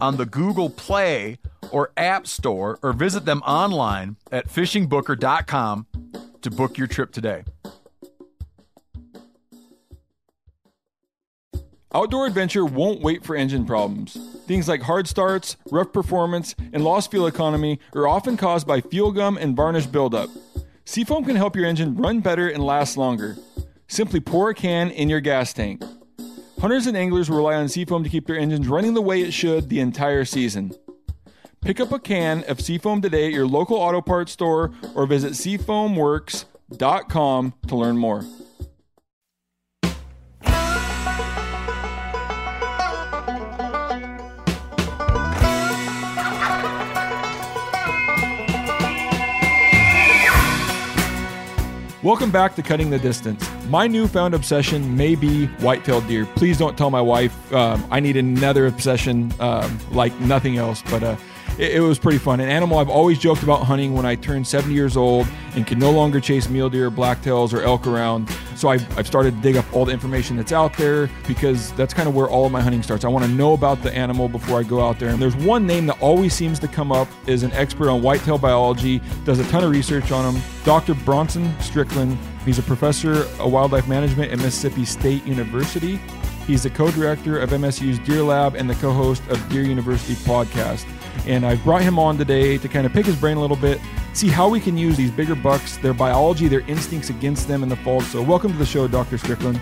on the Google Play or App Store or visit them online at fishingbooker.com to book your trip today. Outdoor adventure won't wait for engine problems. Things like hard starts, rough performance, and lost fuel economy are often caused by fuel gum and varnish buildup. Seafoam can help your engine run better and last longer. Simply pour a can in your gas tank. Hunters and anglers rely on Seafoam to keep their engines running the way it should the entire season. Pick up a can of Seafoam today at your local auto parts store or visit seafoamworks.com to learn more. Welcome back to Cutting the Distance. My newfound obsession may be white-tailed deer. Please don't tell my wife. Um, I need another obsession um, like nothing else. But uh, it, it was pretty fun. An animal I've always joked about hunting when I turned 70 years old and can no longer chase mule deer, blacktails, or elk around. So I've, I've started to dig up all the information that's out there because that's kind of where all of my hunting starts. I want to know about the animal before I go out there. And there's one name that always seems to come up is an expert on whitetail biology, does a ton of research on them. Dr. Bronson Strickland. He's a professor of wildlife management at Mississippi State University. He's the co-director of MSU's Deer Lab and the co-host of Deer University podcast. And I've brought him on today to kind of pick his brain a little bit, see how we can use these bigger bucks, their biology, their instincts against them in the fall. So welcome to the show, Dr. Strickland.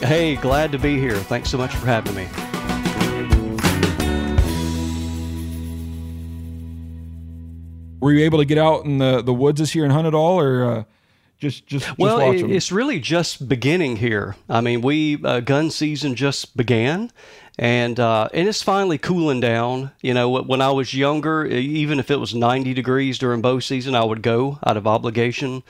Hey, glad to be here. Thanks so much for having me. Were you able to get out in the, the woods this year and hunt at all, or uh, just just, just well, watch it- them? it's really just beginning here. I mean, we uh, gun season just began, and uh, and it's finally cooling down. You know, when I was younger, even if it was 90 degrees during bow season, I would go out of obligation.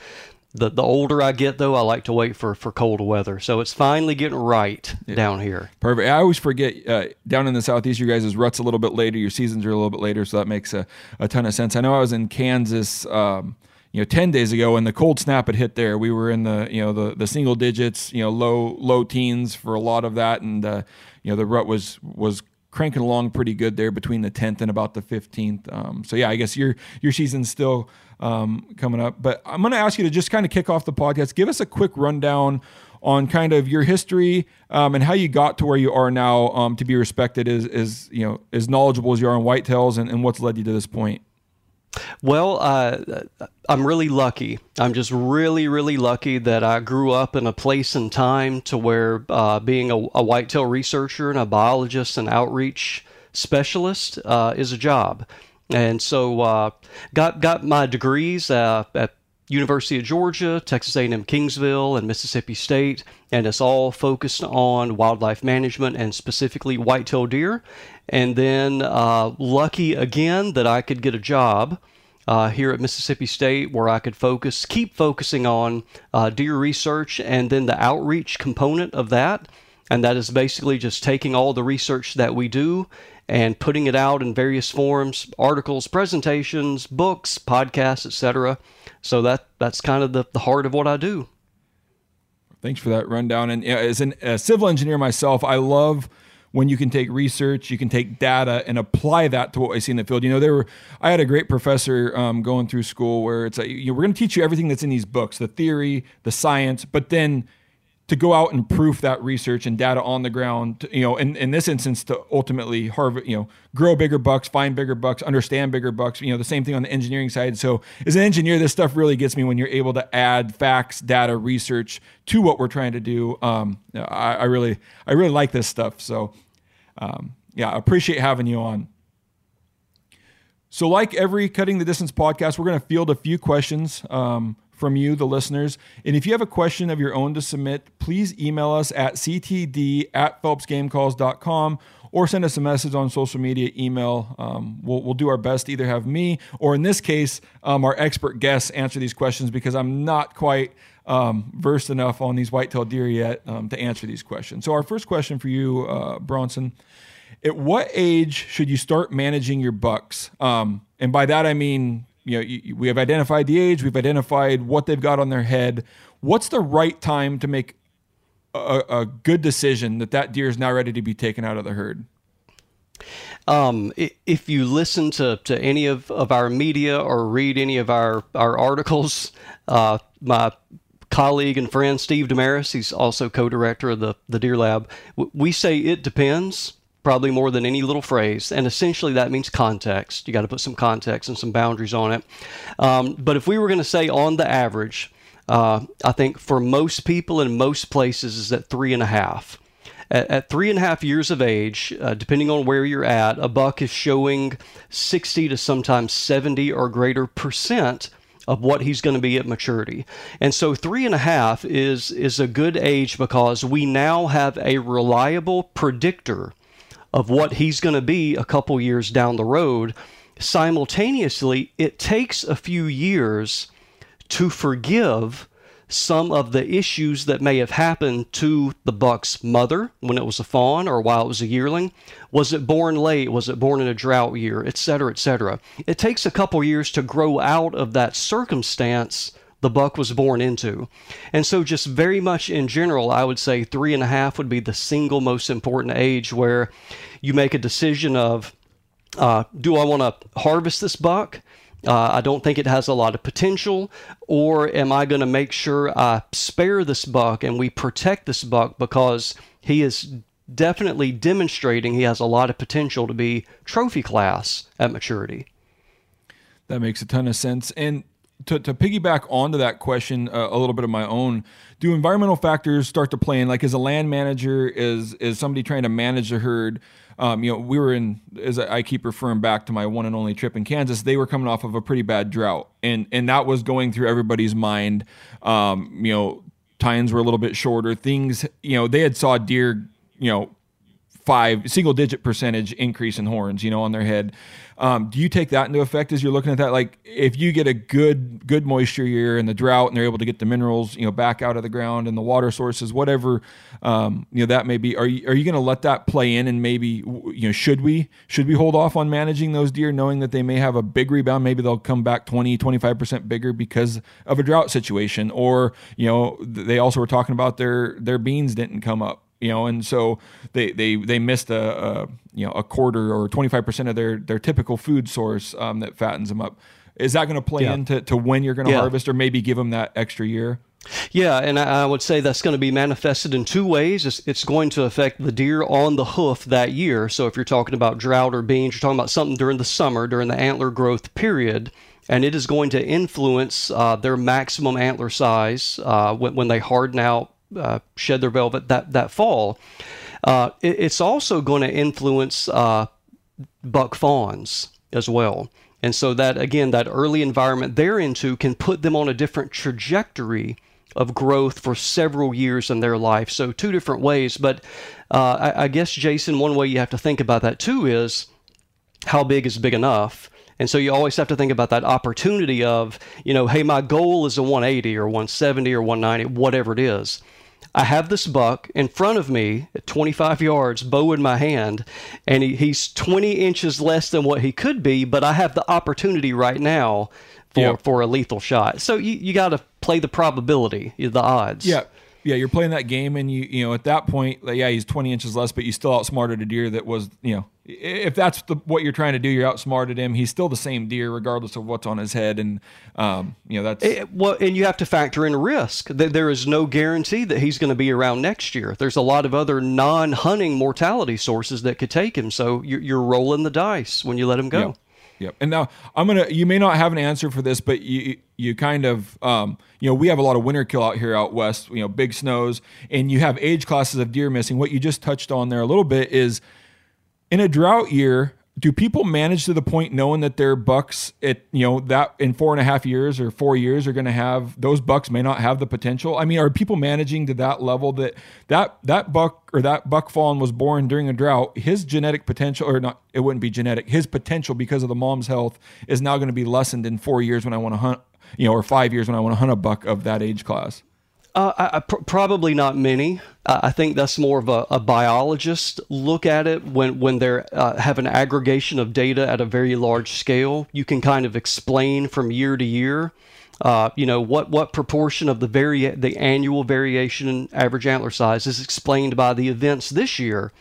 The the older I get, though, I like to wait for for colder weather. So it's finally getting right down here. Perfect. I always forget uh, down in the southeast, you guys' is rut's a little bit later. Your seasons are a little bit later, so that makes a, a ton of sense. I know I was in Kansas, um, you know, ten days ago, and the cold snap had hit there. We were in the you know the the single digits, you know, low low teens for a lot of that, and uh, you know the rut was was cranking along pretty good there between the 10th and about the 15th. Um, so yeah, I guess your your season's still um, coming up. But I'm going to ask you to just kind of kick off the podcast. Give us a quick rundown on kind of your history um, and how you got to where you are now um, to be respected as, as you know as knowledgeable as you are on whitetails and, and what's led you to this point. Well, uh, I'm really lucky. I'm just really, really lucky that I grew up in a place and time to where uh, being a, a whitetail researcher and a biologist and outreach specialist uh, is a job. And so, uh, got got my degrees uh, at University of Georgia, Texas A&M Kingsville, and Mississippi State, and it's all focused on wildlife management and specifically whitetail deer. And then uh, lucky again that I could get a job uh, here at Mississippi State where I could focus, keep focusing on uh, deer research and then the outreach component of that. And that is basically just taking all the research that we do and putting it out in various forms, articles, presentations, books, podcasts, etc. So that that's kind of the, the heart of what I do. Thanks for that rundown. And as an, a civil engineer myself, I love when you can take research, you can take data and apply that to what I see in the field. You know, there were I had a great professor um, going through school where it's like you know, we're going to teach you everything that's in these books, the theory, the science, but then to go out and proof that research and data on the ground, to, you know, in, in this instance, to ultimately harvest, you know, grow bigger bucks, find bigger bucks, understand bigger bucks, you know, the same thing on the engineering side. So as an engineer, this stuff really gets me when you're able to add facts, data, research to what we're trying to do. Um, I, I really, I really like this stuff. So, um, yeah, I appreciate having you on. So, like every Cutting the Distance podcast, we're going to field a few questions. Um, from you, the listeners. And if you have a question of your own to submit, please email us at ctd at phelpsgamecalls.com or send us a message on social media, email. Um, we'll, we'll do our best to either have me or, in this case, um, our expert guests answer these questions because I'm not quite um, versed enough on these white-tailed deer yet um, to answer these questions. So, our first question for you, uh, Bronson. At what age should you start managing your bucks? Um, and by that I mean you know, we have identified the age, we've identified what they've got on their head. What's the right time to make a, a good decision that that deer is now ready to be taken out of the herd? Um, if you listen to, to any of, of our media or read any of our, our articles, uh, my colleague and friend Steve Demarais, he's also co-director of the, the Deer Lab, we say it depends probably more than any little phrase. And essentially, that means context. You got to put some context and some boundaries on it. Um, but if we were going to say on the average, uh, I think for most people in most places is at three and a half. At, at three and a half years of age, uh, depending on where you're at, a buck is showing 60 to sometimes 70 or greater percent of what he's going to be at maturity. And so three and a half is is a good age because we now have a reliable predictor of what he's going to be a couple years down the road. Simultaneously, it takes a few years to forgive some of the issues that may have happened to the buck's mother when it was a fawn or while it was a yearling. Was it born late? Was it born in a drought year? Etc. Etc. It takes a couple years to grow out of that circumstance the buck was born into. And so, just very much in general, I would say three and a half would be the single most important age where you make a decision of uh, do I want to harvest this buck? Uh, I don't think it has a lot of potential, or am I going to make sure I spare this buck and we protect this buck because he is definitely demonstrating he has a lot of potential to be trophy class at maturity? That makes a ton of sense. And to, to piggyback onto that question uh, a little bit of my own do environmental factors start to play in? Like as a land manager is is somebody trying to manage the herd um, you know we were in as i keep referring back to my one and only trip in kansas they were coming off of a pretty bad drought. And and that was going through everybody's mind. Um, you know tines were a little bit shorter. Things you know they had saw deer you know five single digit percentage increase in horns, you know, on their head. Um, do you take that into effect as you're looking at that? Like if you get a good good moisture year and the drought and they're able to get the minerals, you know, back out of the ground and the water sources, whatever, um, you know, that may be. Are you are you going to let that play in and maybe you know should we should we hold off on managing those deer knowing that they may have a big rebound? Maybe they'll come back 20 25 percent bigger because of a drought situation, or you know, they also were talking about their their beans didn't come up you know, and so they they they missed a, a you know a quarter or twenty five percent of their their typical food source um, that fattens them up. Is that going to play yeah. into to when you're going to yeah. harvest, or maybe give them that extra year? Yeah, and I would say that's going to be manifested in two ways. It's, it's, going to affect the deer on the hoof that year. So if you're talking about drought or beans, you're talking about something during the summer, during the antler growth period, and it is going to influence uh, their maximum antler size uh, when, when, they harden out uh, shed their velvet that that fall. Uh, it, it's also going to influence uh, buck fawns as well. And so that again, that early environment they're into can put them on a different trajectory of growth for several years in their life. So two different ways. But uh, I, I guess Jason, one way you have to think about that too is how big is big enough. And so you always have to think about that opportunity of, you know, hey, my goal is a 180 or 170 or 190, whatever it is. I have this buck in front of me at 25 yards, bow in my hand, and he, he's 20 inches less than what he could be, but I have the opportunity right now for, for a lethal shot. So you, you got to play the probability, the odds. Yeah. Yeah, you're playing that game, and you you know at that point, yeah, he's 20 inches less, but you still outsmarted a deer that was you know if that's the, what you're trying to do, you're outsmarted him. He's still the same deer, regardless of what's on his head, and um, you know that's It- Eh, well, and you have to factor in risk. There is no guarantee that he's going to be around next year. There's a lot of other non-hunting mortality sources that could take him. So you're, you're rolling the dice when you let him go. Yep. Yep. And now I'm gonna. You may not have an answer for this, but you you kind of um, you know we have a lot of winter kill out here out west. You know, big snows, and you have age classes of deer missing. What you just touched on there a little bit is in a drought year. Do people manage to the point knowing that their bucks at you know that in four and a half years or four years are going to have those bucks may not have the potential? I mean, are people managing to that level that that that buck or that buck fawn was born during a drought? His genetic potential or not? It wouldn't be genetic. His potential because of the mom's health is now going to be lessened in four years when I want to hunt, you know, or five years when I want to hunt a buck of that age class. Uh, I, pr- probably not many. Uh, I think that's more of a, a biologist look at it when when they uh, have an aggregation of data at a very large scale. You can kind of explain from year to year, uh, you know, what what proportion of the vari- the annual variation in average antler size is explained by the events this year.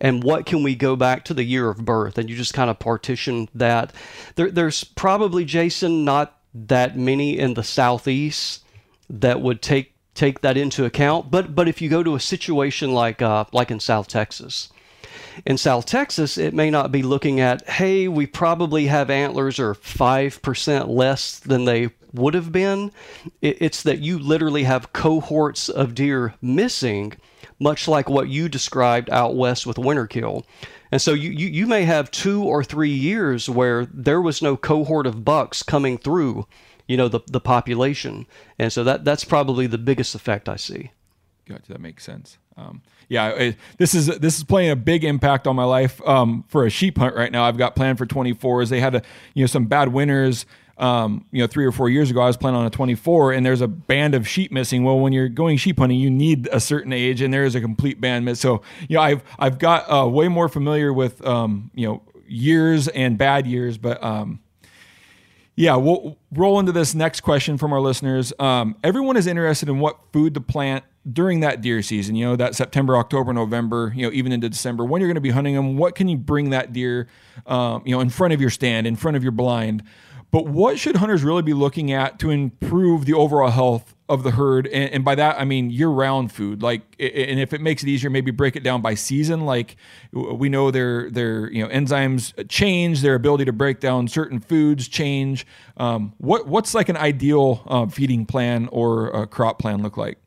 And what can we go back to the year of birth? And you just kind of partition that. There, there's probably, Jason, not that many in the southeast that would take take that into account. But but if you go to a situation like uh, like in South Texas, in South Texas, it may not be looking at hey, we probably have antlers are five percent less than they would have been. It's that you literally have cohorts of deer missing, much like what you described out west with winter kill. And so you, you, you may have two or three years where there was no cohort of bucks coming through you know the the population, and so that that's probably the biggest effect I see. Gotcha. That makes sense. Um, yeah, it, this is this is playing a big impact on my life um, for a sheep hunt right now. I've got planned for 24s. They had a you know some bad winters. Um, you know, three or four years ago, I was planning on a 24, and there's a band of sheep missing. Well, when you're going sheep hunting, you need a certain age, and there is a complete band miss. So, you know, I've I've got uh, way more familiar with um, you know years and bad years, but um, yeah, we'll roll into this next question from our listeners. Um, everyone is interested in what food to plant during that deer season. You know, that September, October, November. You know, even into December. When you're going to be hunting them, what can you bring that deer? Um, you know, in front of your stand, in front of your blind. But what should hunters really be looking at to improve the overall health of the herd? And, and by that, I mean year-round food. Like, and if it makes it easier, maybe break it down by season. Like, we know their their you know enzymes change, their ability to break down certain foods change. Um, what what's like an ideal uh, feeding plan or a crop plan look like?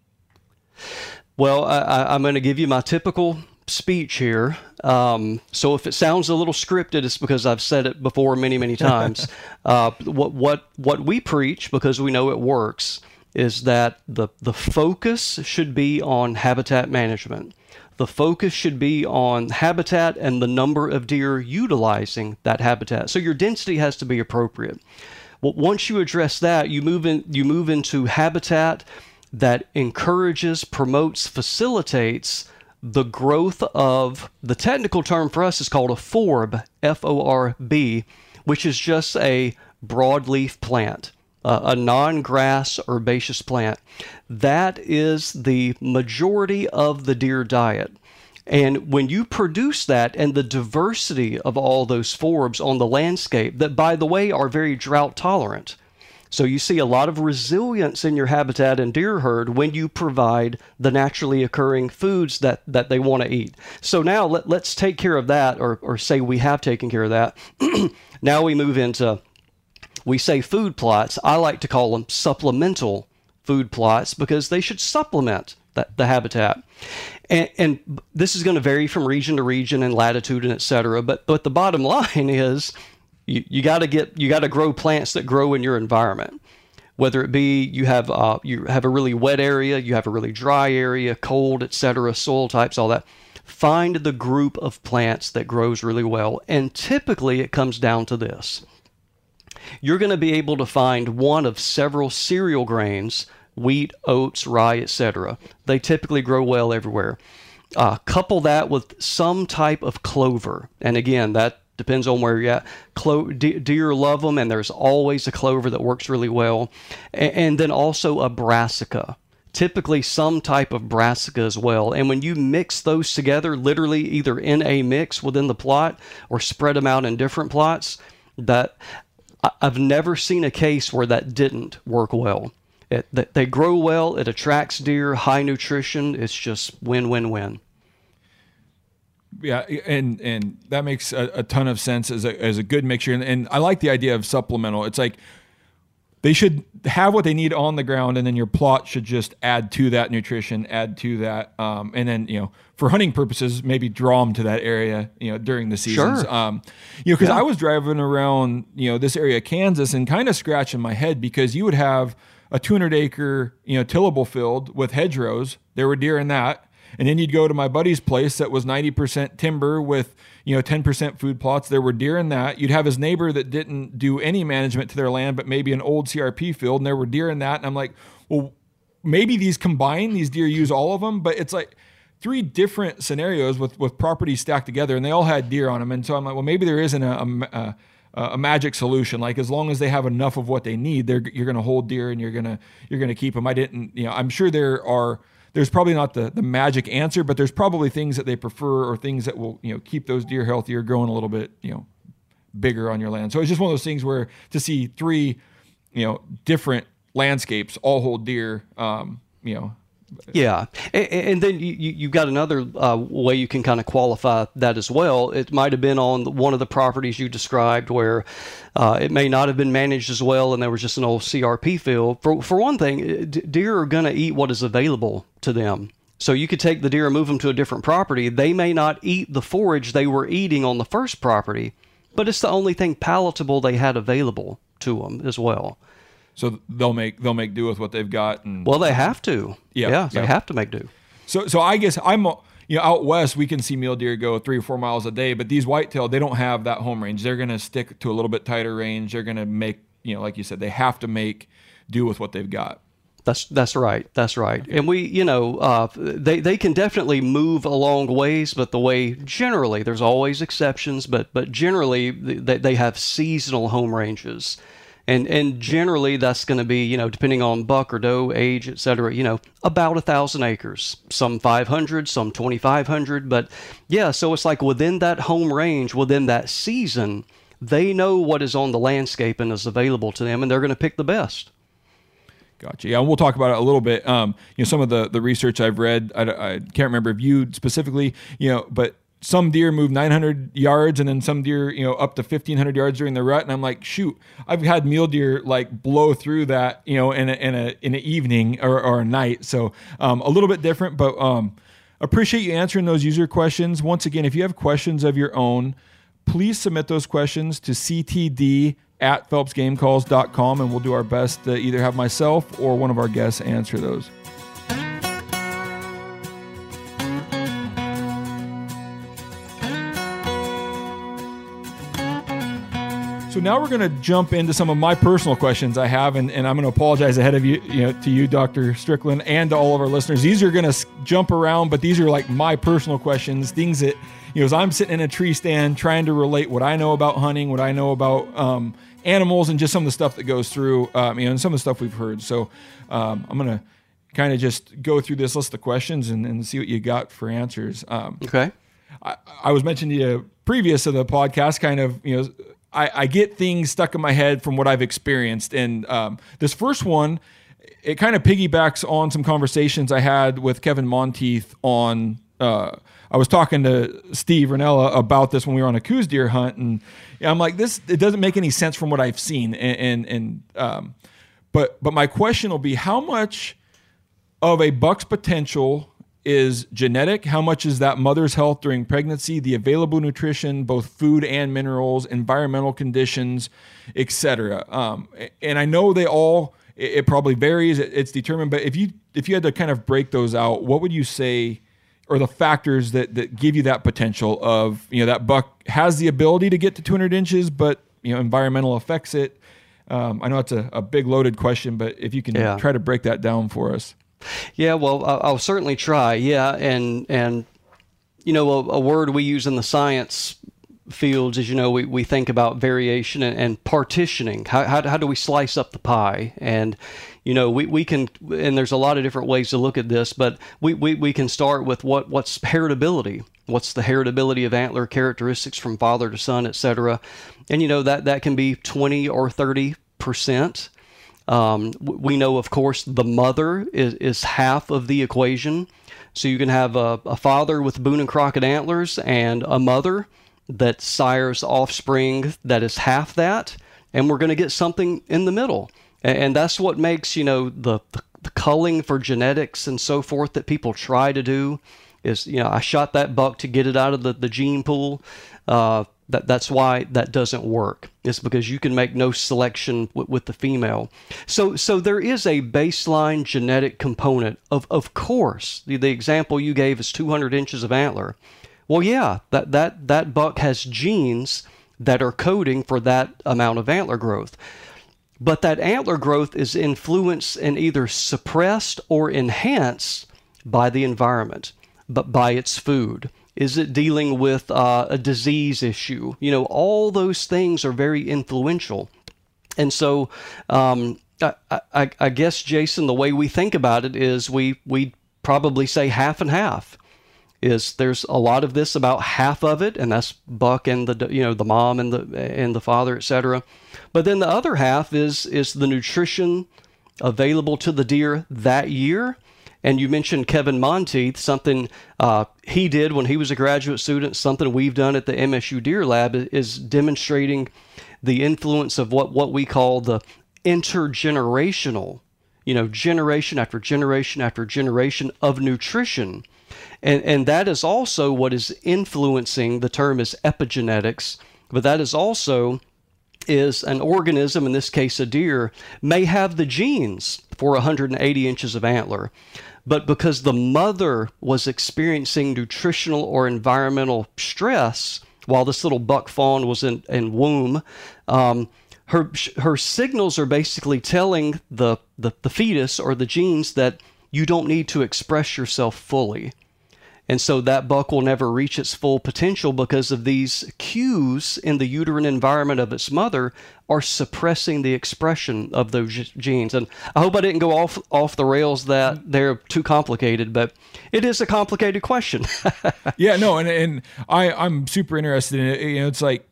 Well, I, I, I'm going to give you my typical speech here. Um, so if it sounds a little scripted, it's because I've said it before many, many times. uh, what what what we preach, because we know it works, is that the the focus should be on habitat management. The focus should be on habitat and the number of deer utilizing that habitat. So your density has to be appropriate. Well, once you address that, you move in you move into habitat that encourages, promotes, facilitates the growth of the technical term for us is called a forb, F O R B, which is just a broadleaf plant, uh, a non grass herbaceous plant. That is the majority of the deer diet. And when you produce that and the diversity of all those forbs on the landscape, that by the way are very drought tolerant, so you see a lot of resilience in your habitat and deer herd when you provide the naturally occurring foods that, that they want to eat. So now let, let's take care of that, or, or say we have taken care of that. now we move into, we say food plots. I like to call them supplemental food plots because they should supplement that, the habitat. And, and this is going to vary from region to region and latitude and et cetera. But, but the bottom line is, you, you got to get you got to grow plants that grow in your environment whether it be you have uh, you have a really wet area you have a really dry area cold etc soil types all that find the group of plants that grows really well and typically it comes down to this you're going to be able to find one of several cereal grains wheat oats rye etc they typically grow well everywhere uh, couple that with some type of clover and again that depends on where you're at. Clo- de- deer love them, and there's always a clover that works really well. A- and then also a brassica. typically some type of brassica as well. And when you mix those together, literally either in a mix within the plot or spread them out in different plots, that I've never seen a case where that didn't work well. It, they- grow well, it attracts deer, high nutrition. It's just win win win. Yeah, and and that makes a, a ton of sense as a as a good mixture, and, and I like the idea of supplemental. It's like they should have what they need on the ground, and then your plot should just add to that nutrition, add to that, um, and then you know for hunting purposes, maybe draw them to that area, you know, during the seasons. Sure. Um, you know, because I was driving around, you know, this area of Kansas, and kind of scratching my head because you would have a 200 acre, you know, tillable field with hedgerows. There were deer in that. And then you'd go to my buddy's place that was 90% timber with, you know, 10% food plots. There were deer in that. You'd have his neighbor that didn't do any management to their land, but maybe an old CRP field, and there were deer in that. And I'm like, well, maybe these combine, these deer use all of them, but it's like three different scenarios with, with properties stacked together, and they all had deer on them. And so I'm like, well, maybe there isn't a, a, a, magic solution. Like as long as they have enough of what they need, they're, you're going to hold deer and you're going to, you're going to keep them. I didn't, you know, I'm sure there are, there's probably not the, the magic answer, but there's probably things that they prefer or things that will, you know, keep those deer healthier, growing a little bit, you know, bigger on your land. So it's just one of those things where to see three, you know, different landscapes all hold deer, um, you know, Yeah, and, and then you, you- you've got another uh, way you can kind of qualify that as well. It might have been on one of the properties you described where uh, it may not have been managed as well, and there was just an old CRP field. For for one thing, uh, d- deer are going to eat what is available to them. So you could take the deer and move them to a different property. They may not eat the forage they were eating on the first property, but it's the only thing palatable they had available to them as well. So they'll make they'll make do with what they've got and Well, they have to. Yeah, yeah, they yeah. have to make do. So, so I guess I'm, you know, out west we can see mule deer go three or four miles a day, but these whitetail they don't have that home range. They're going to stick to a little bit tighter range. They're going to make, you know, like you said, they have to make do with what they've got. That's that's right. That's right. And we, you know, uh, they they can definitely move a long ways, but the way generally, there's always exceptions, but but generally they, they have seasonal home ranges, and and generally that's going to be you know depending on buck or doe age, et cetera, you know, about a thousand acres, some 500, some 2,500, but yeah, so it's like within that home range, within that season, they know what is on the landscape and is available to them, and they're going to pick the best. Gotcha. Yeah, and we'll talk about it a little bit. Um, you know, some of the the research I've read, I, I can't remember if you specifically, you know, but some deer move 900 yards and then some deer, you know, up to 1500 yards during the rut. And I'm like, shoot, I've had mule deer like blow through that, you know, in a, in a, in an evening or, or a night. So um, a little bit different, but um, appreciate you answering those user questions. Once again, if you have questions of your own, please submit those questions to ctd at phelpsgamecalls.com and we'll do our best to either have myself or one of our guests answer those. So now we're going to jump into some of my personal questions I have, and, and I'm going to apologize ahead of you, you know, to you, Dr. Strickland, and to all of our listeners. These are going to jump around, but these are like my personal questions, things that, you know, as I'm sitting in a tree stand trying to relate what I know about hunting, what I know about um, animals, and just some of the stuff that goes through, um, you know, and some of the stuff we've heard. So um, I'm going to kind of just go through this list of questions and, and see what you got for answers. Um, Okay. I, I was mentioning to you previous to the podcast, kind of, you know, I, I get things stuck in my head from what I've experienced. And um, this first one, it kind of piggybacks on some conversations I had with Kevin Monteith on. Uh, I was talking to Steve Rinella about this when we were on a Coues deer hunt, and I'm like, this it doesn't make any sense from what I've seen. And and, and um, but but my question will be, how much of a buck's potential is genetic. How much is that mother's health during pregnancy the available nutrition both food and minerals environmental conditions etc um, and i know they all it, it probably varies it- it's determined but if you if you had to kind of break those out what would you say or the factors that that give you that potential of you know that buck has the ability to get to 200 inches but you know environmental affects it? Um, i know it's a, a big loaded question but if you can Yeah. try to break that down for us Yeah, well, I'll, certainly try. Yeah, and and you know, a, a word we use in the science fields, as you know, we, we think about variation and, and partitioning. How, how, how do we slice up the pie? And, you know, we, we can, and there's a lot of different ways to look at this, but we, we, we can start with what, what's heritability. What's the heritability of antler characteristics from father to son, et cetera. And, you know, that, that can be 20 or 30 percent. Um, we know, of course, the mother is, is half of the equation. So you can have a, a father with Boone and Crockett antlers and a mother that sires offspring that is half that, and we're going to get something in the middle. And, and that's what makes, you know, the, the, the culling for genetics and so forth that people try to do is, you know, I shot that buck to get it out of the, the gene pool. Uh, that, that's why that doesn't work. It's because you can make no selection w- with the female. So, so there is a baseline genetic component of, of course. The, the example you gave is 200 inches of antler. Well, yeah, that, that, that buck has genes that are coding for that amount of antler growth. But that antler growth is influenced and either suppressed or enhanced by the environment, but by its food. Is it dealing with uh, a disease issue? You know, all those things are very influential. And so, um, I, I, I, guess, Jason, the way we think about it is we we probably say half and half. Is there's a lot of this about half of it, and that's Buck and the you know the mom and the and the father, etc. But then the other half is is the nutrition available to the deer that year and you mentioned Kevin Monteith, something uh, he did when he was a graduate student, something we've done at the MSU Deer Lab is demonstrating the influence of what, what we call the intergenerational, you know, generation after generation after generation of nutrition. And, and that is also what is influencing, the term is epigenetics, but that is also is an organism, in this case a deer, may have the genes for 180 inches of antler, but because the mother was experiencing nutritional or environmental stress while this little buck fawn was in, in womb, um, her her signals are basically telling the, the the fetus or the genes that you don't need to express yourself fully. And so that buck will never reach its full potential because of these cues in the uterine environment of its mother are suppressing the expression of those genes. And I hope I didn't go off off the rails that they're too complicated, but it is a complicated question. yeah, no, and and I I'm super interested in it. You know, it's like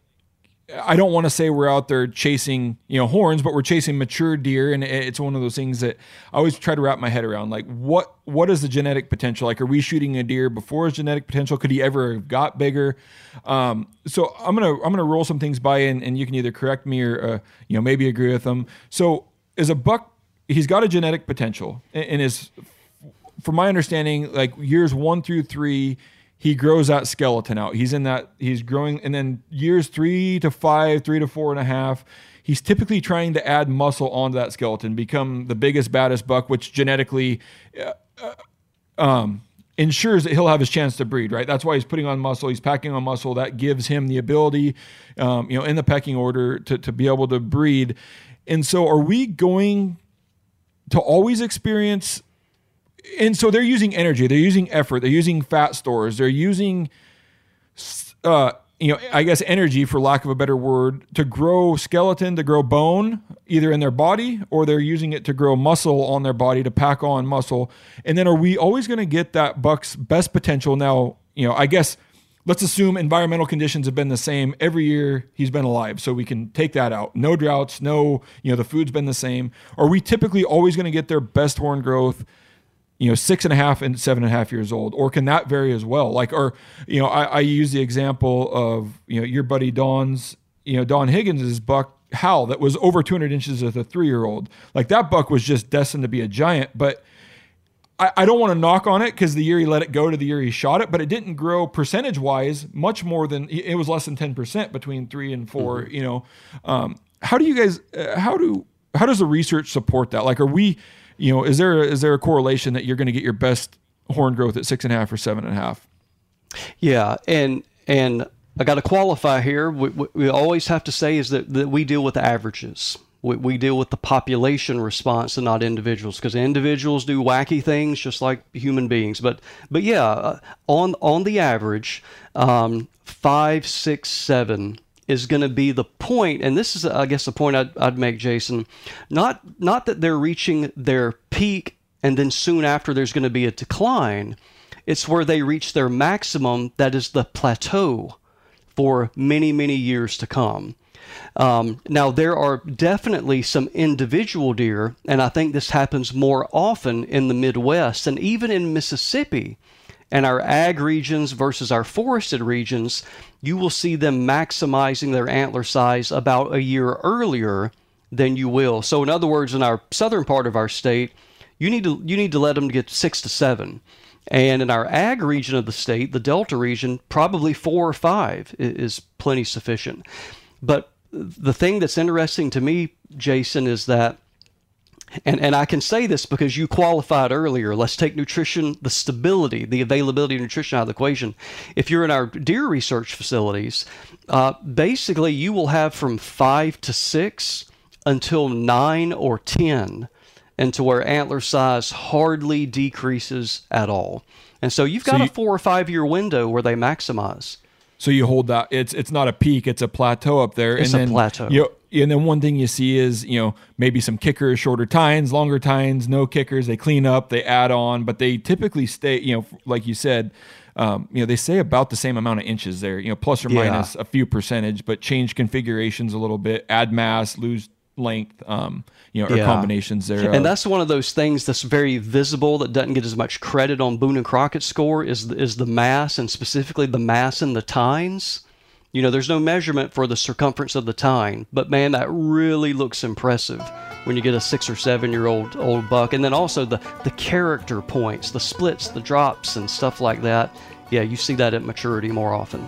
I don't want to say we're out there chasing, you know, horns, but we're chasing mature deer, and it's one of those things that I always try to wrap my head around. Like, what what is the genetic potential? Like, are we shooting a deer before his genetic potential? Could he ever have got bigger? Um, so I'm gonna I'm gonna roll some things by, and, and you can either correct me or uh, you know maybe agree with them. So, as a buck, he's got a genetic potential, and is, from my understanding, like years one through three he grows that skeleton out. He's in that, he's growing, and then years three to five, three to four and a half, he's typically trying to add muscle onto that skeleton, become the biggest, baddest buck, which genetically uh, um, ensures that he'll have his chance to breed, right? That's why he's putting on muscle, he's packing on muscle. That gives him the ability, um, you know, in the pecking order to, to be able to breed. And so, are we going to always experience and so they're using energy, they're using effort, they're using fat stores, they're using, uh, you know, I guess energy, for lack of a better word, to grow skeleton, to grow bone, either in their body or they're using it to grow muscle on their body to pack on muscle. And then are we always going to get that buck's best potential? Now, you know, I guess let's assume environmental conditions have been the same every year he's been alive so we can take that out no droughts no you know the food's been the same are we typically always going to get their best horn growth you know, six and a half and seven and a half years old, or can that vary as well? Like, or you know, I, I use the example of you know your buddy Don's, you know, Don Higgins's buck Hal that was over 200 inches as a three year old. Like that buck was just destined to be a giant, but. I, I don't want to knock on it because the year he let it go to the year he shot it, but it didn't grow percentage wise much more than it was less than 10% between three and 4 mm-hmm. You know, um, how do you guys, uh, how do, how does the research support that? Like, are we, you know, is there is there a correlation that you're going to get your best horn growth at six and a half or seven and a half? Yeah, and and I got to qualify here. We, we always have to say is that, that we deal with averages. We, we deal with the population response and not individuals because individuals do wacky things just like human beings. But but yeah, uh, on on the average, um, five, six, seven is going to be the point, and this is, I guess, the point I'd, I'd make, Jason. Not not that they're reaching their peak and then soon after there's going to be a decline. It's where they reach their maximum, that is the plateau, for many many years to come. Um, now, there are definitely some individual deer, and I think this happens more often in the Midwest and even in Mississippi and our ag regions versus our forested regions, you will see them maximizing their antler size about a year earlier than you will. So, in other words, in our southern part of our state, you need to you need to let them get six to seven, and in our ag region of the state, the Delta region, probably four or five is plenty sufficient. But the thing that's interesting to me, Jason, is that and, and I can say this because you qualified earlier. Let's take nutrition, the stability, the availability of nutrition out of the equation. If you're in our deer research facilities, uh, basically you will have from five to six until nine or 10, and to where antler size hardly decreases at all. And so you've got so you, a four or five year window where they maximize. So you hold that it's it's not a peak, it's a plateau up there. It's and a then, plateau. You and then one thing you see is you know maybe some kickers, shorter tines, longer tines, no kickers. They clean up, they add on, but they typically stay. You know, like you said, um, you know they say about the same amount of inches there. You know, plus or minus a few percentage, but change configurations a little bit, add mass, lose length, um, you know, or yeah. combinations there. And that's one of those things that's very visible that doesn't get as much credit on Boone and Crockett score is is the mass and specifically the mass in the tines. You know, there's no measurement for the circumference of the tine, but man, that really looks impressive when you get a six or seven year old old buck. And then also the the character points, the splits, the drops, and stuff like that. Yeah, you see that at maturity more often.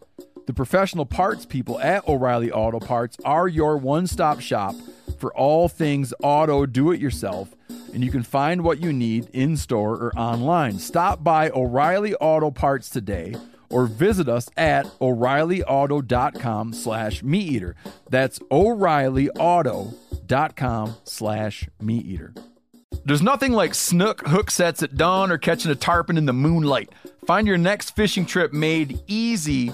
The professional parts people at O'Reilly Auto Parts are your one stop shop for all things auto do it yourself and you can find what you need in store or online. Stop by O'Reilly Auto Parts today or visit us at o'reillyauto.com slash meat eater. That's o'reillyauto.com slash meat eater. There's nothing like snook hook sets at dawn or catching a tarpon in the moonlight. Find your next fishing trip made easy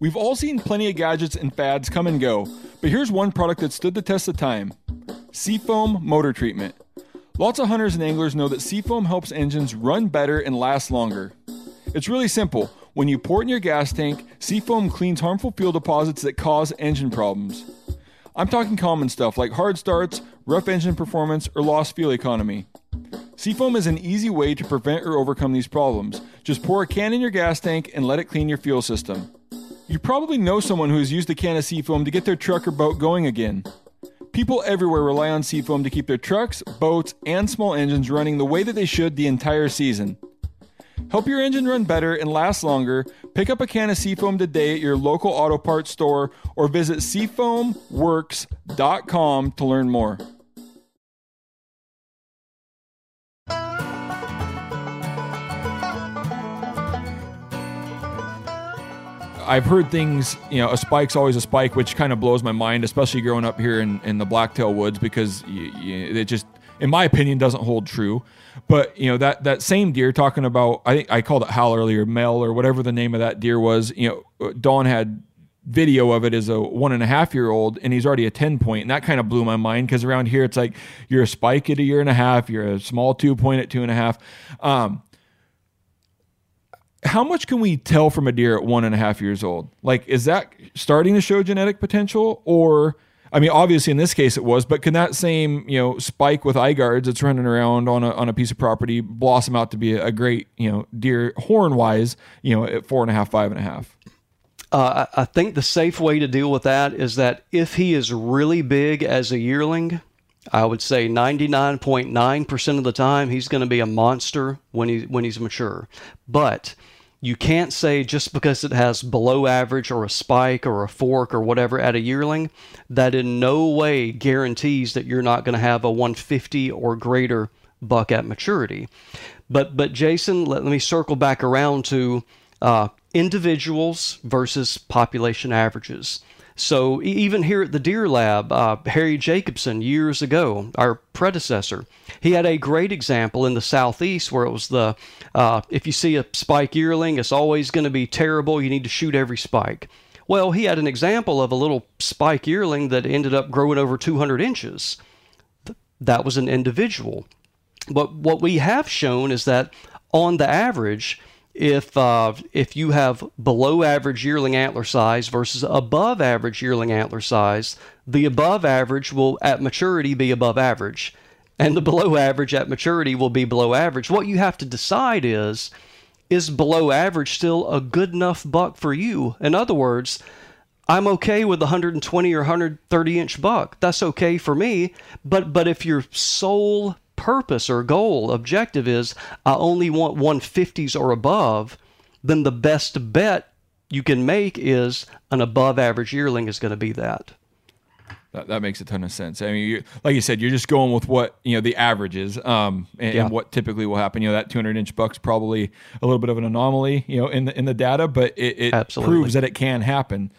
We've all seen plenty of gadgets and fads come and go, but here's one product that stood the test of time Seafoam Motor Treatment. Lots of hunters and anglers know that seafoam helps engines run better and last longer. It's really simple. When you pour it in your gas tank, seafoam cleans harmful fuel deposits that cause engine problems. I'm talking common stuff like hard starts, rough engine performance, or lost fuel economy. Seafoam is an easy way to prevent or overcome these problems. Just pour a can in your gas tank and let it clean your fuel system. You probably know someone who has used a can of seafoam to get their truck or boat going again. People everywhere rely on seafoam to keep their trucks, boats, and small engines running the way that they should the entire season. Help your engine run better and last longer. Pick up a can of Seafoam today at your local auto parts store or visit seafoamworks.com to learn more. I've heard things, you know, a spike's always a spike, which kind of blows my mind, especially growing up here in, in the Blacktail Woods, because it just, in my opinion, doesn't hold true. But you know that that same deer talking about, I think I called it Hal earlier, Mel or whatever the name of that deer was. You know, Don had video of it as a one and a half year old and he's already a 10 point and that kind of blew my mind because around here it's like you're a spike at a year and a half you're a small two point at two and a half um, how much can we tell from a deer at one and a half years old? Like, is that starting to show genetic potential? Or, I mean, obviously in this case it was, but can that same, you know, spike with eye guards that's running around on a, on a piece of property blossom out to be a, great, you know, deer horn wise, you know, at four and a half, five and a half? Uh, I think the safe way to deal with that is that if he is really big as a yearling, I would say 99.9% of the time he's going to be a monster when he when he's mature. But you can't say just because it has below average or a spike or a fork or whatever at a yearling that in no way guarantees that you're not going to have a 150 or greater buck at maturity. But but Jason, let, let me circle back around to uh, individuals versus population averages. So even here at the Deer Lab, uh, Harry Jacobson years ago, our predecessor, he had a great example in the southeast where it was the uh, if you see a spike yearling, it's always going to be terrible. You need to shoot every spike. Well, he had an example of a little spike yearling that ended up growing over 200 inches. That was an individual. But what we have shown is that on the average, if uh, if you have below average yearling antler size versus above average yearling antler size, the above average will at maturity be above average, and the below average at maturity will be below average. What you have to decide is is below average still a good enough buck for you? In other words, I'm okay with a 120 or 130 inch buck. That's okay for me. But but if your sole purpose or goal, objective is I only want 150s or above, then the best bet you can make is an above average yearling is going to be that. That, that makes a ton of sense. I mean, you, like you said, you're just going with what you know the average is, um, and, yeah. and, what typically will happen. You know, that 200 inch buck's probably a little bit of an anomaly, you know, in the in the data, but it, it proves that it can happen.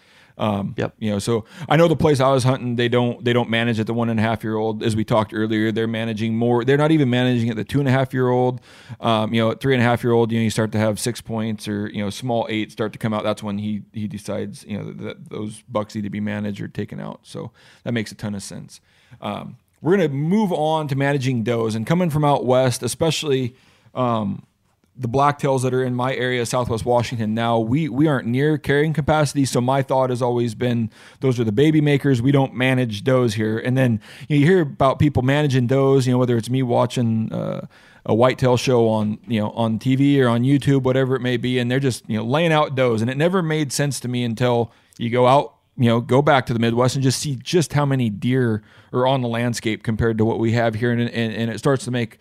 Um, yep. You know, so I know the place I was hunting, they don't they don't manage at the one and a half year old. As we talked earlier, they're managing more. They're not even managing at the two and a half year old. Um, you know, at three and a half year old, you know, you start to have six points or you know small eight start to come out. That's when he he decides you know that, that those bucks need to be managed or taken out. So that makes a ton of sense. Um, we're gonna move on to managing does and coming from out west, especially. Um, the blacktails that are in my area, Southwest Washington, now we we aren't near carrying capacity. So my thought has always been those are the baby makers. We don't manage does here. And then you, hear about people managing does. You know, whether it's me watching. Uh, a whitetail show on you know on TV or on YouTube, whatever it may be, and they're just you know laying out does, and it never made sense to me until you go out, you know, go back to the Midwest and just see just how many deer are on the landscape compared to what we have here, and and, and it starts to make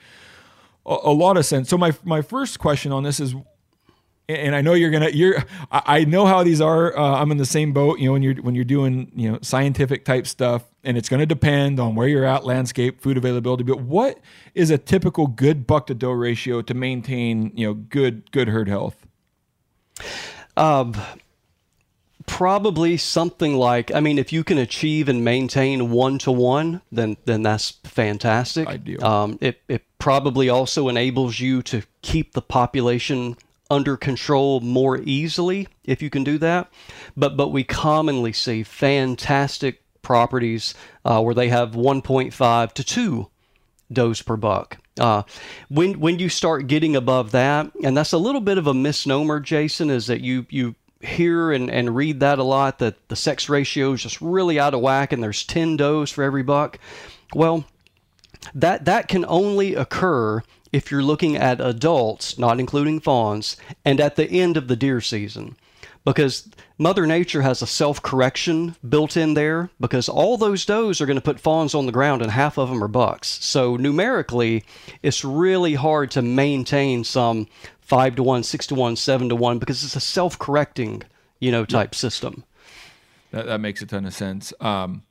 a, a lot of sense. So my my first question on this is and I know you're gonna you're I know how these are. Uh, I'm in the same boat. You know when you're when you're doing you know scientific type stuff, and it's going to depend on where you're at, landscape, food availability. But what is a typical good buck to doe ratio to maintain you know good good herd health? Um, probably something like I mean, if you can achieve and maintain one to one, then then that's fantastic. Ideal. Um, it it probably also enables you to keep the population under control more easily if you can do that. But but we commonly see fantastic properties uh, where they have 1.5 to 2 does per buck. Uh, when when you start getting above that, and that's a little bit of a misnomer, Jason, is that you you hear and, and read that a lot that the sex ratio is just really out of whack and there's 10 does for every buck. Well, that that can only occur if you're looking at adults, not including fawns, and at the end of the deer season. Because Mother Nature has a self correction built in there because all those does are going to put fawns on the ground and half of them are bucks. So numerically, it's really hard to maintain some five to one, six to one, seven to one because it's a self-correcting, you know, type system. That, that makes a ton of sense. Um,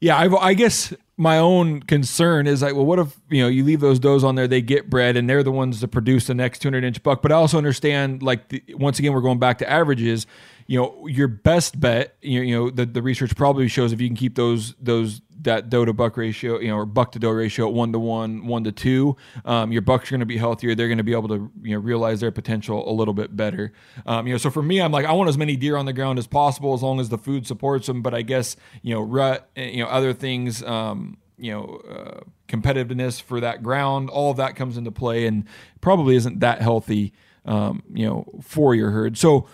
Yeah, I've, I guess my own concern is like, well, what if you know you leave those does on there, they get bred, and they're the ones that produce the next 200 inch buck. But I also understand, like, the, once again, we're going back to averages. You know, your best bet, you know, you know the, the research probably shows if you can keep those those that doe to buck ratio, you know, or buck to doe ratio at one to one, one to two, um, your bucks are going to be healthier. They're going to be able to, you know, realize their potential a little bit better. Um, you know, so for me, I'm like, I want as many deer on the ground as possible as long as the food supports them. But I guess, you know, rut, eh, you know, other things, um, you know, uh, competitiveness for that ground, all of that comes into play and probably isn't that healthy, um, you know, for your herd. So,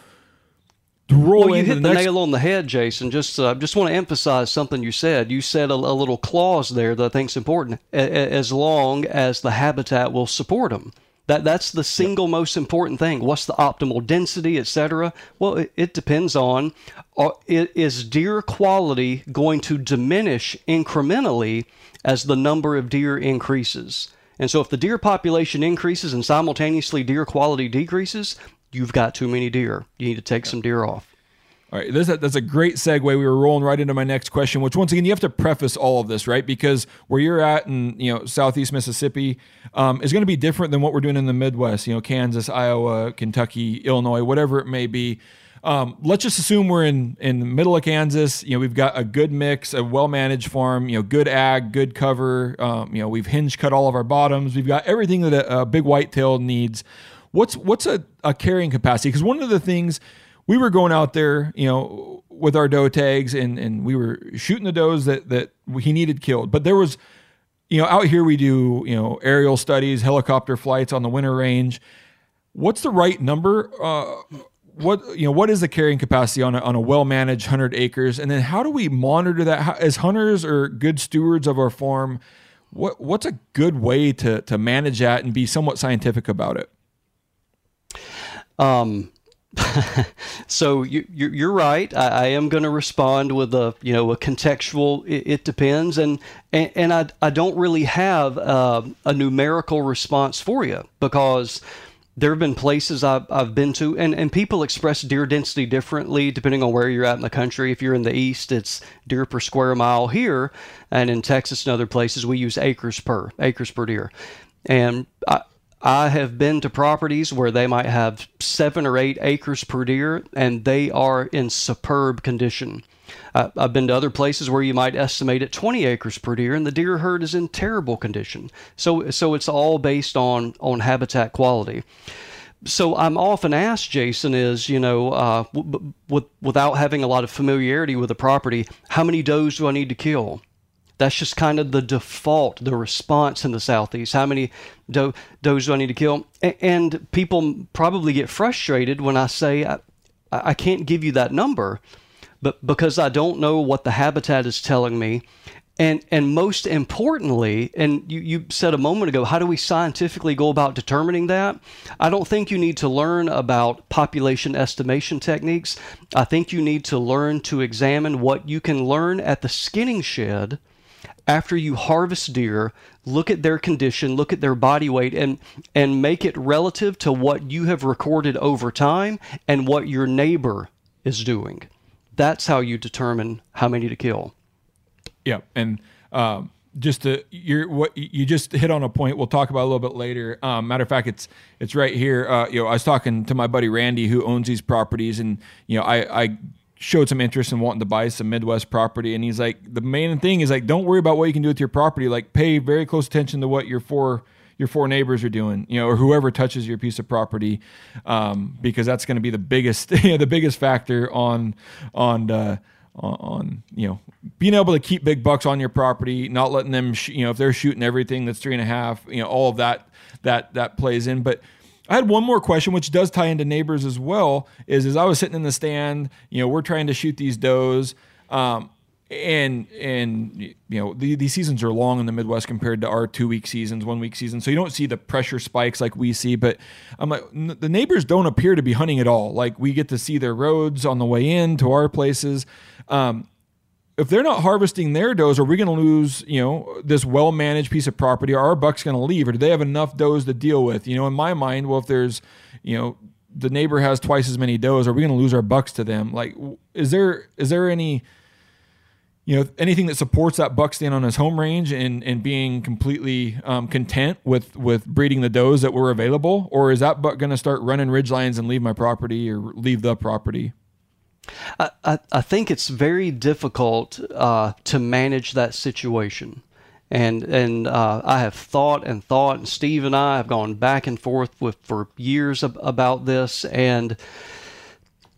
to roll Well, you hit the the nail on the head, Jason. Just uh, just want to emphasize something you said. You said a, a little clause there that I think is important. A- a- as long as the habitat will support them, that that's the single most important thing. What's the optimal density, etc. Well, it, it depends on uh, is deer quality going to diminish incrementally as the number of deer increases. And so, if the deer population increases and simultaneously deer quality decreases, you've got too many deer. You need to take some deer off. All right, this, that's a great segue. We were rolling right into my next question, which once again you have to preface all of this, right? Because where you're at in you know southeast Mississippi um, is going to be different than what we're doing in the Midwest. You know, Kansas, Iowa, Kentucky, Illinois, whatever it may be. Um, let's just assume we're in in the middle of Kansas. You know, we've got a good mix, a well managed farm. You know, good ag, good cover. Um, you know, we've hinge cut all of our bottoms. We've got everything that a, a big whitetail needs. What's what's a, a carrying capacity? Because one of the things we were going out there, you know, with our doe tags and and we were shooting the does that that he needed killed. But there was, you know, out here we do you know aerial studies, helicopter flights on the winter range. What's the right number? Uh, what you know, what is the carrying capacity on a, on a well managed hundred acres? And then how do we monitor that? How, as hunters or good stewards of our farm, what what's a good way to to manage that and be somewhat scientific about it? Um, so you, you're, right. I, I am going to respond with a you know a contextual. It, it depends, and and, and I, I don't really have uh, a numerical response for you because there have been places I've, I've been to, and, and people express deer density differently depending on where you're at in the country. If you're in the east, it's deer per square mile here, and in Texas and other places, we use acres per acres per deer. And I, I have been to properties where they might have seven or eight acres per deer, and they are in superb condition. Uh, I've been to other places where you might estimate at 20 acres per deer, and the deer herd is in terrible condition. So, so it's all based on on habitat quality. So I'm often asked, Jason, is you know, uh, w- w- without having a lot of familiarity with the property, how many does do I need to kill? That's just kind of the default, the response in the southeast. How many do- does do I need to kill? A- and people probably get frustrated when I say I, I can't give you that number, but because I don't know what the habitat is telling me. And, and most importantly, and you, you said a moment ago, how do we scientifically go about determining that? I don't think you need to learn about population estimation techniques. I think you need to learn to examine what you can learn at the skinning shed after you harvest deer, look at their condition, look at their body weight, and and make it relative to what you have recorded over time and what your neighbor is doing. That's how you determine how many to kill. Yeah, and um, just to you're what you just hit on a point. We'll talk about a little bit later. Um, matter of fact, it's it's right here. Uh, you know, I was talking to my buddy Randy who owns these properties, and you know, I I showed some interest in wanting to buy some Midwest property, and he's like, the main thing is like, don't worry about what you can do with your property. Like, pay very close attention to what your four your four neighbors are doing, you know, or whoever touches your piece of property, um, because that's going to be the biggest the biggest factor on on. Uh, on, on you know being able to keep big bucks on your property, not letting them sh- you know if they're shooting everything that's three and a half, you know all of that that that plays in. But I had one more question, which does tie into neighbors as well. Is as I was sitting in the stand, you know, we're trying to shoot these does, um, and and you know the, these seasons are long in the Midwest compared to our two week seasons, one week seasons. So you don't see the pressure spikes like we see. But I'm like, n- the neighbors don't appear to be hunting at all. Like we get to see their roads on the way in to our places. Um, if they're not harvesting their does, are we going to lose, you know, this well managed piece of property? Are our bucks going to leave, or do they have enough does to deal with? You know, in my mind, well, if there's, you know, the neighbor has twice as many does, are we going to lose our bucks to them? Like, is there is there any you know anything that supports that buck stand on his home range and and being completely um, content with with breeding the does that were available, or is that buck going to start running ridge lines and leave my property or leave the property? I, I, think it's very difficult uh, to manage that situation. And and uh, I have thought and thought, and Steve and I have gone back and forth with for years ab- about this. And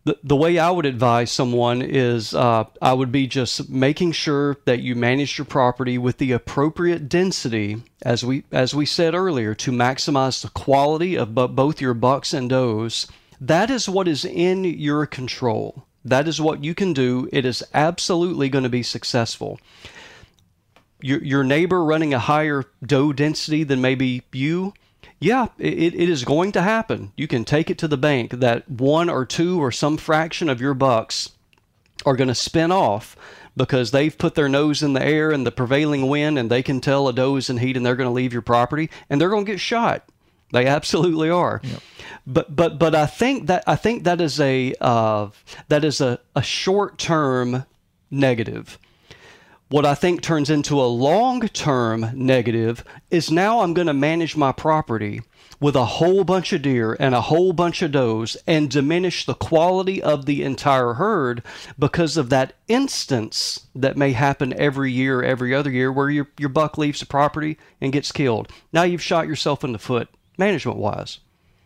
the, the way I would advise someone is uh, I would be just making sure that you manage your property with the appropriate density, as we as we said earlier, to maximize the quality of bu- both your bucks and does. That is what is in your control. That is what you can do. It is absolutely going to be successful. Your, your neighbor running a higher doe density than maybe you, yeah, it, it is going to happen. You can take it to the bank that one or two or some fraction of your bucks are going to spin off because they've put their nose in the air and the prevailing wind and they can tell a doe is in heat and they're going to leave your property and they're going to get shot. They absolutely are. Yep. But but but I think that I think that is a uh, that is a, a short term negative. What I think turns into a long term negative is now I'm going to manage my property with a whole bunch of deer and a whole bunch of does and diminish the quality of the entire herd because of that instance that may happen every year, every other year, where your, your buck leaves the property and gets killed. Now you've shot yourself in the foot management wise.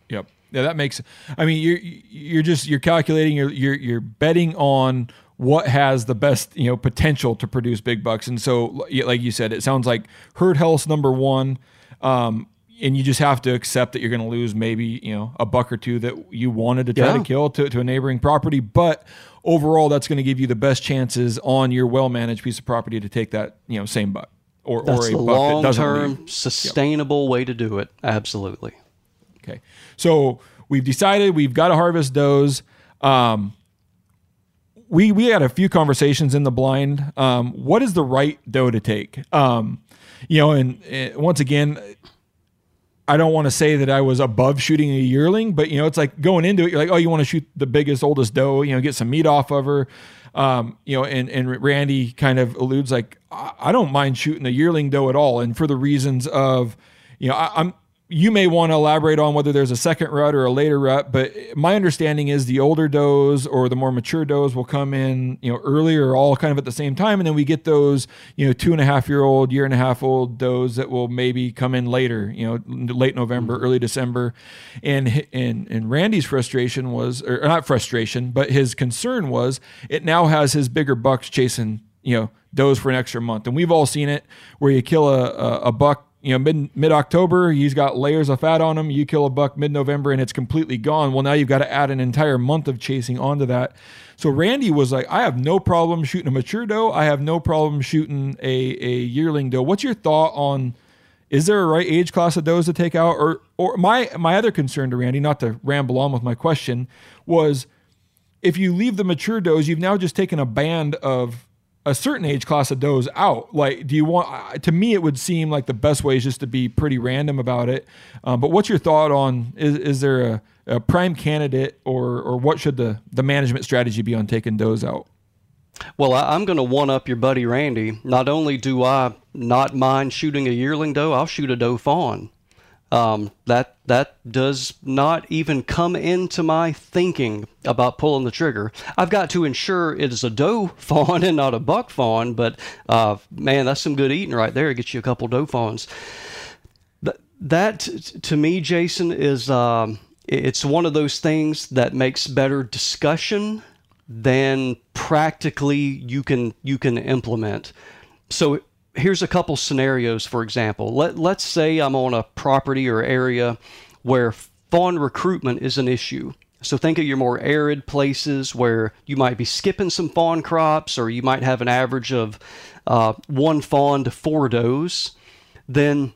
Yep. Yeah, that makes. I mean, you're you're just you're calculating. You're you're you're betting on what has the best you know potential to produce big bucks. And so, like you said, it sounds like herd health number one. Um, and you just have to accept that you're going to lose maybe you know a buck or two that you wanted to try yeah. to kill to, to a neighboring property but overall that's going to give you the best chances on your well managed piece of property to take that you know same buck or, that's or a the long term sustainable yep. way to do it absolutely okay so we've decided we've got to harvest those. um, we we had a few conversations in the blind. Um, what is the right doe to take? Um, you know, and, and once again, I don't want to say that I was above shooting a yearling, but you know, it's like going into it, you're like, oh, you want to shoot the biggest, oldest doe, you know, get some meat off of her. Um, you know, and, and Randy kind of alludes like, I don't mind shooting a yearling doe at all. And for the reasons of, you know, I, I'm, you may want to elaborate on whether there's a second rut or a later rut, but my understanding is the older does or the more mature does will come in, you know, earlier, all kind of at the same time, and then we get those, you know, two and a half year old, year and a half old does that will maybe come in later, you know, late November, mm-hmm. early December, and and and Randy's frustration was, or not frustration, but his concern was, it now has his bigger bucks chasing, you know, does for an extra month, and we've all seen it where you kill a, a, a buck you know, mid mid October, he's got layers of fat on him. You kill a buck mid November and it's completely gone. Well, now you've got to add an entire month of chasing onto that. So Randy was like, I have no problem shooting a mature doe. I have no problem shooting a, a yearling doe. What's your thought on is there a right age class of does to take out? Or or my my other concern to Randy, not to ramble on with my question, was if you leave the mature does, you've now just taken a band of a certain age class of does out. Like, do you want? To me, it would seem like the best way is just to be pretty random about it. Um, but what's your thought on? Is, is there a, a, prime candidate, or or what should the the management strategy be on taking does out? Well, I, am going to one up your buddy Randy. Not only do I not mind shooting a yearling doe, I'll shoot a doe fawn. Um, that that does not even come into my thinking about pulling the trigger. I've got to ensure it is a doe fawn and not a buck fawn. But uh, man, that's some good eating right there. It gets you a couple doe fawns. That, that to me, Jason, is um, it's one of those things that makes better discussion than practically you can you can implement. So here's a couple scenarios, for example. Let, let's say I'm on a property or area where fawn recruitment is an issue. So think of your more arid places where you might be skipping some fawn crops or you might have an average of uh, one fawn to four does. Then,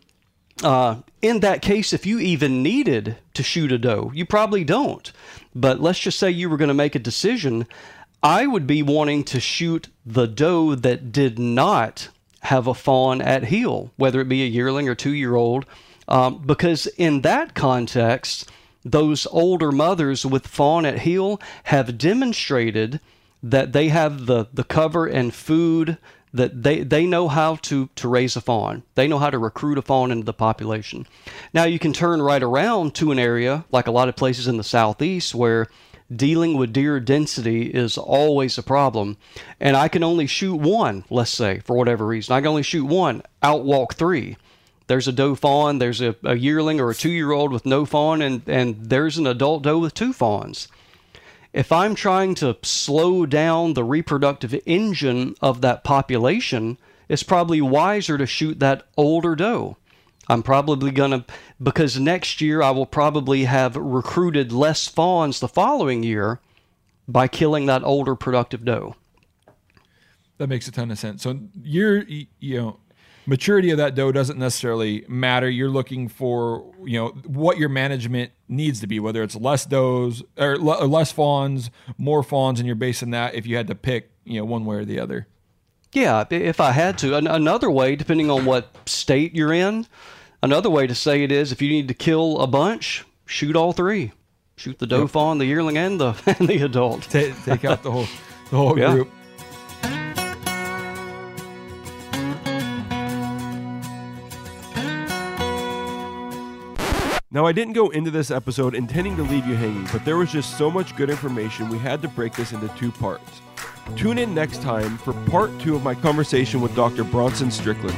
uh, in that case, if you even needed to shoot a doe, you probably don't. But let's just say you were going to make a decision. I would be wanting to shoot the doe that did not have a fawn at heel, whether it be a yearling or two year old, um, because in that context, those older mothers with fawn at heel have demonstrated that they have the, the cover and food that they, they know how to, to raise a fawn. They know how to recruit a fawn into the population. Now you can turn right around to an area like a lot of places in the southeast where dealing with deer density is always a problem. And I can only shoot one, let's say, for whatever reason. I can only shoot one, outwalk three. There's a doe fawn, there's a, a yearling or a two year old with no fawn, and, and there's an adult doe with two fawns. If I'm trying to slow down the reproductive engine of that population, it's probably wiser to shoot that older doe. I'm probably going to, because next year I will probably have recruited less fawns the following year by killing that older productive doe. That makes a ton of sense. So you're, you know, maturity of that doe doesn't necessarily matter. You're looking for, you know, what your management needs to be, whether it's less does or less fawns, more fawns, and you're basing that if you had to pick, you know, one way or the other. Yeah, if I had to. Another way, depending on what state you're in, another way to say it is if you need to kill a bunch, shoot all three. Shoot the doe fawn, the yearling, and the and the adult. Take, take out the whole the whole yeah. group. Now, I didn't go into this episode intending to leave you hanging, but there was just so much good information we had to break this into two parts. Tune in next time for part two of my conversation with Dr. Bronson Strickland.